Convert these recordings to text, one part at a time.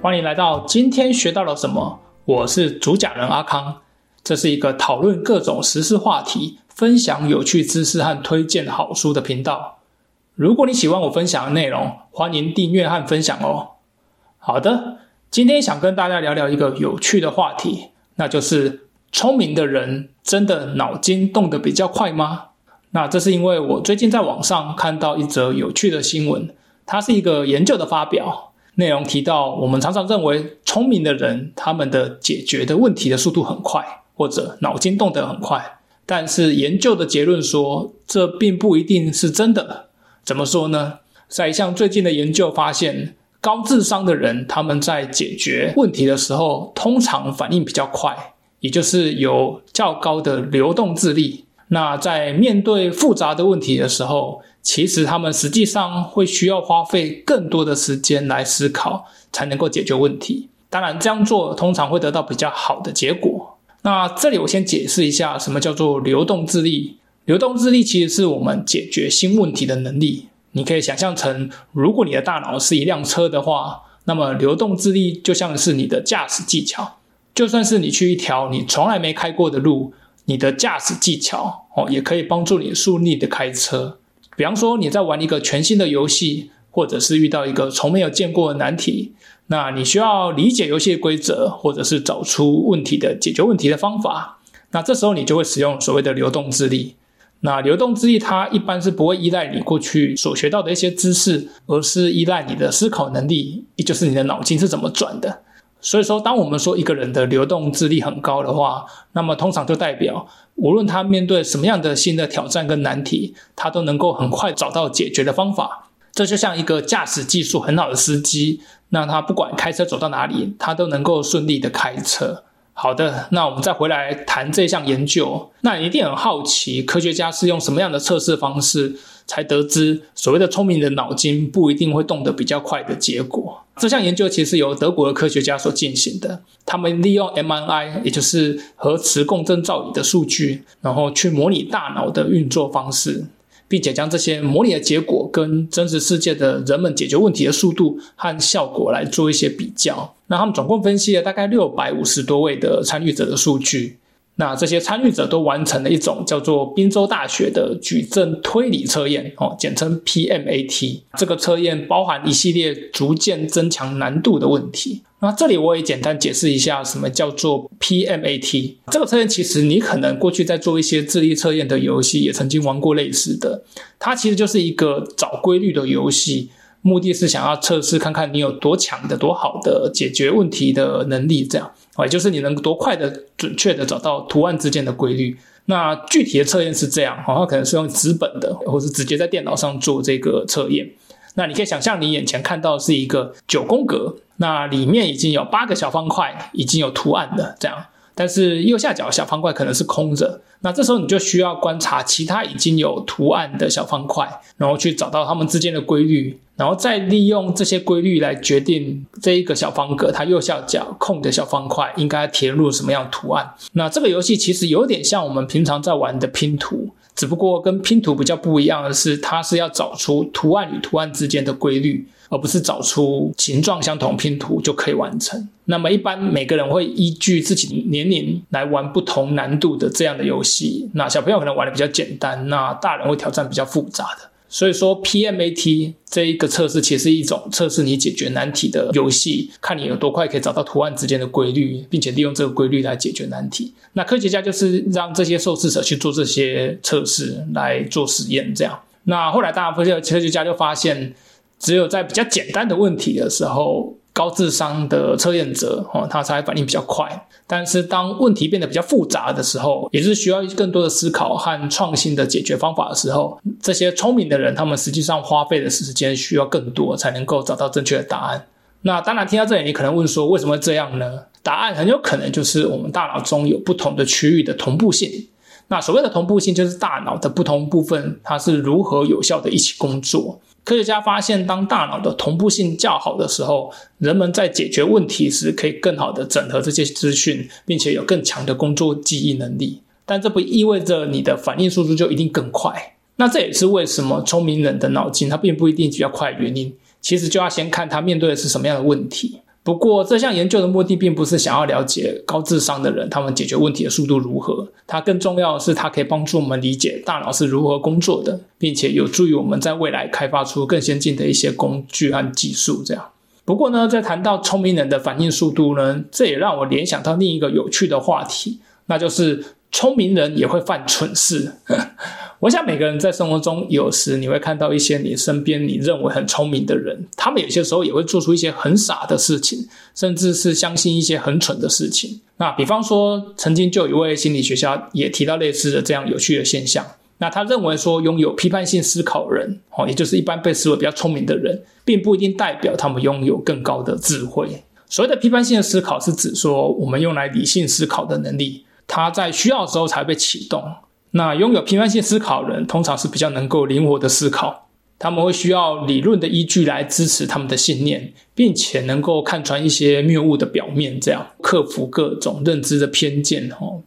欢迎来到今天学到了什么？我是主讲人阿康，这是一个讨论各种时事话题、分享有趣知识和推荐好书的频道。如果你喜欢我分享的内容，欢迎订阅和分享哦。好的，今天想跟大家聊聊一个有趣的话题，那就是聪明的人真的脑筋动得比较快吗？那这是因为我最近在网上看到一则有趣的新闻，它是一个研究的发表。内容提到，我们常常认为聪明的人，他们的解决的问题的速度很快，或者脑筋动得很快。但是研究的结论说，这并不一定是真的。怎么说呢？在一项最近的研究发现，高智商的人他们在解决问题的时候，通常反应比较快，也就是有较高的流动智力。那在面对复杂的问题的时候，其实他们实际上会需要花费更多的时间来思考，才能够解决问题。当然，这样做通常会得到比较好的结果。那这里我先解释一下，什么叫做流动智力？流动智力其实是我们解决新问题的能力。你可以想象成，如果你的大脑是一辆车的话，那么流动智力就像是你的驾驶技巧。就算是你去一条你从来没开过的路，你的驾驶技巧哦，也可以帮助你顺利的开车。比方说，你在玩一个全新的游戏，或者是遇到一个从没有见过的难题，那你需要理解游戏规则，或者是找出问题的解决问题的方法。那这时候你就会使用所谓的流动智力。那流动智力它一般是不会依赖你过去所学到的一些知识，而是依赖你的思考能力，也就是你的脑筋是怎么转的。所以说，当我们说一个人的流动智力很高的话，那么通常就代表，无论他面对什么样的新的挑战跟难题，他都能够很快找到解决的方法。这就像一个驾驶技术很好的司机，那他不管开车走到哪里，他都能够顺利的开车。好的，那我们再回来谈这项研究。那一定很好奇，科学家是用什么样的测试方式，才得知所谓的聪明的脑筋不一定会动得比较快的结果？这项研究其实由德国的科学家所进行的，他们利用 MRI，也就是核磁共振造影的数据，然后去模拟大脑的运作方式。并且将这些模拟的结果跟真实世界的人们解决问题的速度和效果来做一些比较。那他们总共分析了大概六百五十多位的参与者的数据。那这些参与者都完成了一种叫做宾州大学的矩阵推理测验，哦，简称 PMAT。这个测验包含一系列逐渐增强难度的问题。那这里我也简单解释一下，什么叫做 PMAT。这个测验其实你可能过去在做一些智力测验的游戏，也曾经玩过类似的。它其实就是一个找规律的游戏。目的是想要测试看看你有多强的、多好的解决问题的能力，这样啊，也就是你能多快的、准确的找到图案之间的规律。那具体的测验是这样，好，像可能是用纸本的，或是直接在电脑上做这个测验。那你可以想象，你眼前看到是一个九宫格，那里面已经有八个小方块，已经有图案的这样。但是右下角小方块可能是空着，那这时候你就需要观察其他已经有图案的小方块，然后去找到它们之间的规律，然后再利用这些规律来决定这一个小方格它右下角空的小方块应该填入什么样图案。那这个游戏其实有点像我们平常在玩的拼图。只不过跟拼图比较不一样的是，它是要找出图案与图案之间的规律，而不是找出形状相同拼图就可以完成。那么一般每个人会依据自己年龄来玩不同难度的这样的游戏。那小朋友可能玩的比较简单，那大人会挑战比较复杂的。所以说，PMAT 这一个测试其实是一种测试你解决难题的游戏，看你有多快可以找到图案之间的规律，并且利用这个规律来解决难题。那科学家就是让这些受试者去做这些测试来做实验，这样。那后来大家发现科学家就发现，只有在比较简单的问题的时候。高智商的测验者，哦，他才反应比较快。但是当问题变得比较复杂的时候，也是需要更多的思考和创新的解决方法的时候，这些聪明的人，他们实际上花费的时间需要更多，才能够找到正确的答案。那当然，听到这里，你可能问说，为什么这样呢？答案很有可能就是我们大脑中有不同的区域的同步性。那所谓的同步性，就是大脑的不同部分，它是如何有效的一起工作。科学家发现，当大脑的同步性较好的时候，人们在解决问题时可以更好的整合这些资讯，并且有更强的工作记忆能力。但这不意味着你的反应速度就一定更快。那这也是为什么聪明人的脑筋它并不一定比较快的原因。其实就要先看他面对的是什么样的问题。不过，这项研究的目的并不是想要了解高智商的人他们解决问题的速度如何，它更重要的是，它可以帮助我们理解大脑是如何工作的，并且有助于我们在未来开发出更先进的一些工具和技术。这样。不过呢，在谈到聪明人的反应速度呢，这也让我联想到另一个有趣的话题，那就是聪明人也会犯蠢事。我想每个人在生活中，有时你会看到一些你身边你认为很聪明的人，他们有些时候也会做出一些很傻的事情，甚至是相信一些很蠢的事情。那比方说，曾经就有一位心理学家也提到类似的这样有趣的现象。那他认为说，拥有批判性思考人，哦，也就是一般被视为比较聪明的人，并不一定代表他们拥有更高的智慧。所谓的批判性的思考，是指说我们用来理性思考的能力，它在需要的时候才被启动。那拥有批判性思考的人，通常是比较能够灵活的思考，他们会需要理论的依据来支持他们的信念，并且能够看穿一些谬误的表面，这样克服各种认知的偏见。哦，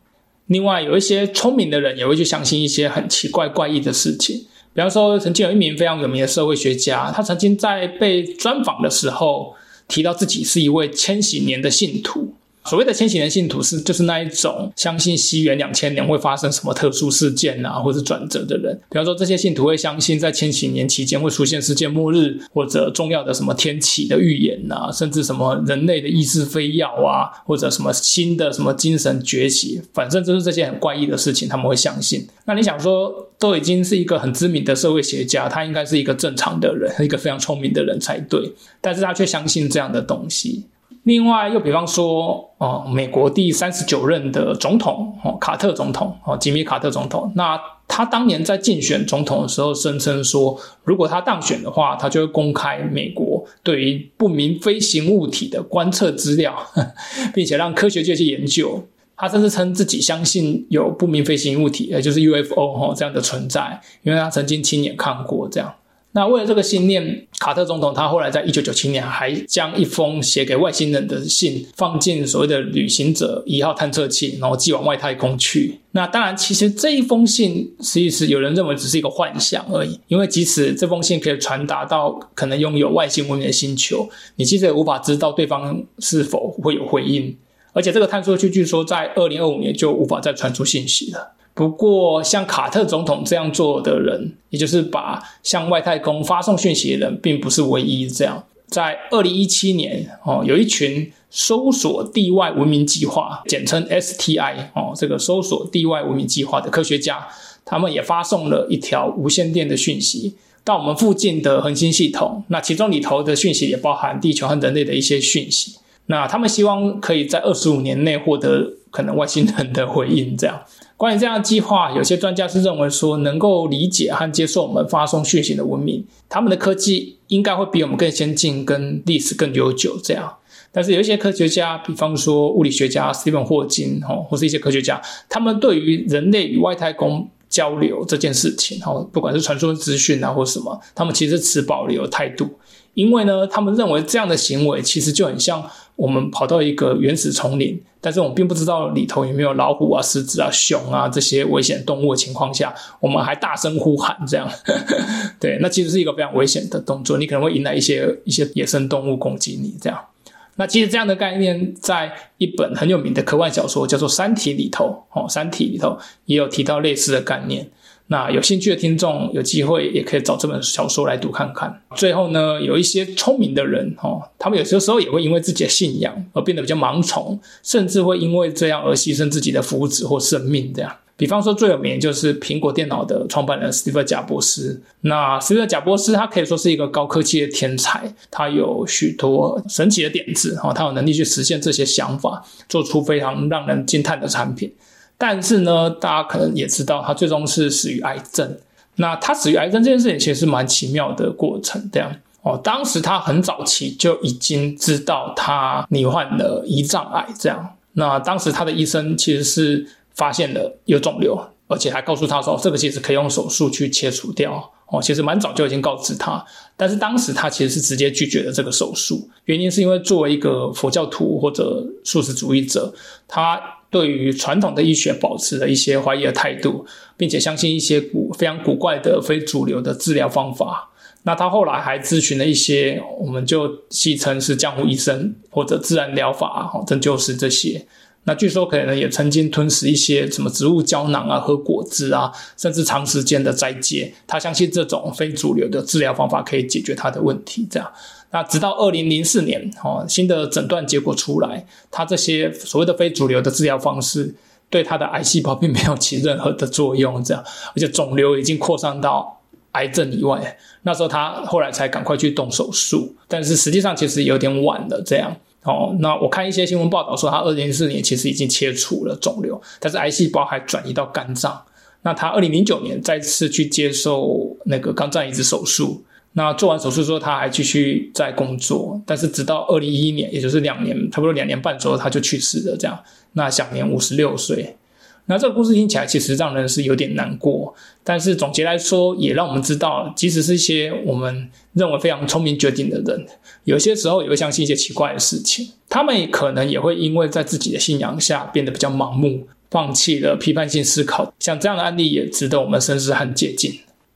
另外有一些聪明的人也会去相信一些很奇怪怪异的事情，比方说，曾经有一名非常有名的社会学家，他曾经在被专访的时候提到自己是一位千禧年的信徒。所谓的千禧年信徒是就是那一种相信西元两千年会发生什么特殊事件啊，或者转折的人。比方说，这些信徒会相信在千禧年期间会出现世界末日，或者重要的什么天启的预言啊，甚至什么人类的意识飞跃啊，或者什么新的什么精神崛起，反正就是这些很怪异的事情，他们会相信。那你想说，都已经是一个很知名的社会学家，他应该是一个正常的人，一个非常聪明的人才对，但是他却相信这样的东西。另外，又比方说，哦，美国第三十九任的总统，哦，卡特总统，哦，吉米卡特总统，那他当年在竞选总统的时候，声称说，如果他当选的话，他就会公开美国对于不明飞行物体的观测资料，并且让科学界去研究。他甚至称自己相信有不明飞行物体，也就是 UFO 哈这样的存在，因为他曾经亲眼看过这样。那为了这个信念，卡特总统他后来在一九九七年还将一封写给外星人的信放进所谓的旅行者一号探测器，然后寄往外太空去。那当然，其实这一封信其实有人认为只是一个幻想而已，因为即使这封信可以传达到可能拥有外星文明的星球，你其实也无法知道对方是否会有回应。而且这个探测器据说在二零二五年就无法再传出信息了。不过，像卡特总统这样做的人，也就是把向外太空发送讯息的人，并不是唯一这样。在二零一七年，哦，有一群搜索地外文明计划（简称 STI） 哦，这个搜索地外文明计划的科学家，他们也发送了一条无线电的讯息到我们附近的恒星系统。那其中里头的讯息也包含地球和人类的一些讯息。那他们希望可以在二十五年内获得可能外星人的回应，这样。关于这样的计划，有些专家是认为说，能够理解和接受我们发送讯息的文明，他们的科技应该会比我们更先进，跟历史更悠久。这样，但是有一些科学家，比方说物理学家斯蒂芬霍金，哦，或是一些科学家，他们对于人类与外太空交流这件事情，哦，不管是传输资讯啊，或什么，他们其实持保留态度。因为呢，他们认为这样的行为其实就很像我们跑到一个原始丛林，但是我们并不知道里头有没有老虎啊、狮子啊、熊啊这些危险动物的情况下，我们还大声呼喊，这样，对，那其实是一个非常危险的动作，你可能会引来一些一些野生动物攻击你，这样。那其实这样的概念，在一本很有名的科幻小说叫做《三体》里头，哦，《三体》里头也有提到类似的概念。那有兴趣的听众有机会也可以找这本小说来读看看。最后呢，有一些聪明的人哦，他们有些时候也会因为自己的信仰而变得比较盲从，甚至会因为这样而牺牲自己的福祉或生命。这样，比方说最有名就是苹果电脑的创办人史蒂芬贾伯斯。那史蒂芬贾伯斯他可以说是一个高科技的天才，他有许多神奇的点子哦，他有能力去实现这些想法，做出非常让人惊叹的产品。但是呢，大家可能也知道，他最终是死于癌症。那他死于癌症这件事情，其实是蛮奇妙的过程。这样哦，当时他很早期就已经知道他罹患了胰脏癌。这样，那当时他的医生其实是发现了有肿瘤，而且还告诉他说，这个其实可以用手术去切除掉。哦，其实蛮早就已经告知他，但是当时他其实是直接拒绝了这个手术，原因是因为作为一个佛教徒或者素食主义者，他对于传统的医学保持了一些怀疑的态度，并且相信一些古非常古怪的非主流的治疗方法。那他后来还咨询了一些，我们就戏称是江湖医生或者自然疗法、哈针灸师这些。那据说可能也曾经吞食一些什么植物胶囊啊、喝果汁啊，甚至长时间的斋戒。他相信这种非主流的治疗方法可以解决他的问题。这样，那直到二零零四年，哦，新的诊断结果出来，他这些所谓的非主流的治疗方式对他的癌细胞并没有起任何的作用。这样，而且肿瘤已经扩散到癌症以外。那时候他后来才赶快去动手术，但是实际上其实有点晚了。这样。哦，那我看一些新闻报道说，他二零零四年其实已经切除了肿瘤，但是癌细胞还转移到肝脏。那他二零零九年再次去接受那个肝脏移植手术，那做完手术之后，他还继续在工作，但是直到二零一一年，也就是两年，差不多两年半左右，他就去世了。这样，那享年五十六岁。那这个故事听起来其实让人是有点难过，但是总结来说，也让我们知道，即使是一些我们认为非常聪明绝顶的人，有些时候也会相信一些奇怪的事情。他们可能也会因为在自己的信仰下变得比较盲目，放弃了批判性思考。像这样的案例也值得我们深思和借鉴。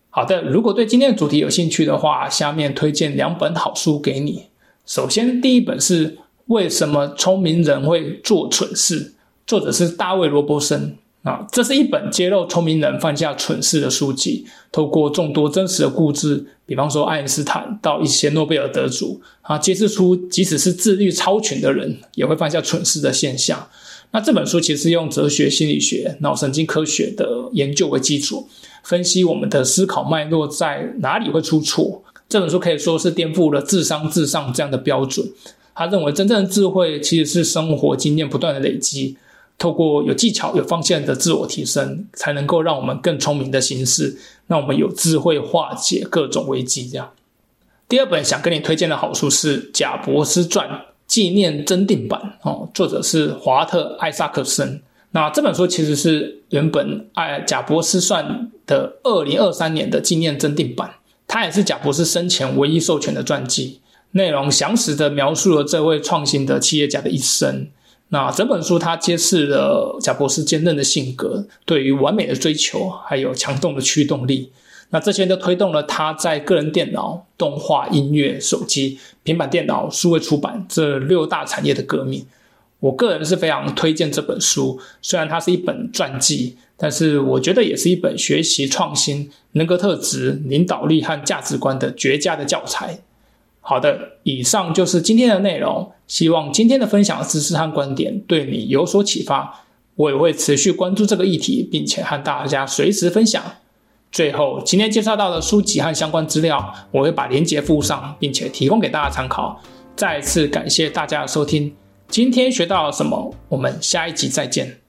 好的，如果对今天的主题有兴趣的话，下面推荐两本好书给你。首先，第一本是《为什么聪明人会做蠢事》。作者是大卫·罗伯森啊，这是一本揭露聪明人犯下蠢事的书籍。透过众多真实的故事，比方说爱因斯坦到一些诺贝尔得主啊，揭示出即使是智力超群的人也会犯下蠢事的现象。那这本书其实用哲学、心理学、脑神经科学的研究为基础，分析我们的思考脉络在哪里会出错。这本书可以说是颠覆了智商至上这样的标准。他认为真正的智慧其实是生活经验不断的累积。透过有技巧、有方向的自我提升，才能够让我们更聪明的行事，让我们有智慧化解各种危机。这样，第二本想跟你推荐的好书是《贾博斯传》纪念增订版哦，作者是华特·艾萨克森。那这本书其实是原本艾贾博士传的二零二三年的纪念增订版，它也是贾博士生前唯一授权的传记，内容详实的描述了这位创新的企业家的一生。那整本书它揭示了贾博士坚韧的性格，对于完美的追求，还有强动的驱动力。那这些都推动了他在个人电脑、动画、音乐、手机、平板电脑、数位出版这六大产业的革命。我个人是非常推荐这本书，虽然它是一本传记，但是我觉得也是一本学习创新、人格特质、领导力和价值观的绝佳的教材。好的，以上就是今天的内容。希望今天的分享的知识和观点对你有所启发。我也会持续关注这个议题，并且和大家随时分享。最后，今天介绍到的书籍和相关资料，我会把链接附上，并且提供给大家参考。再次感谢大家的收听。今天学到了什么？我们下一集再见。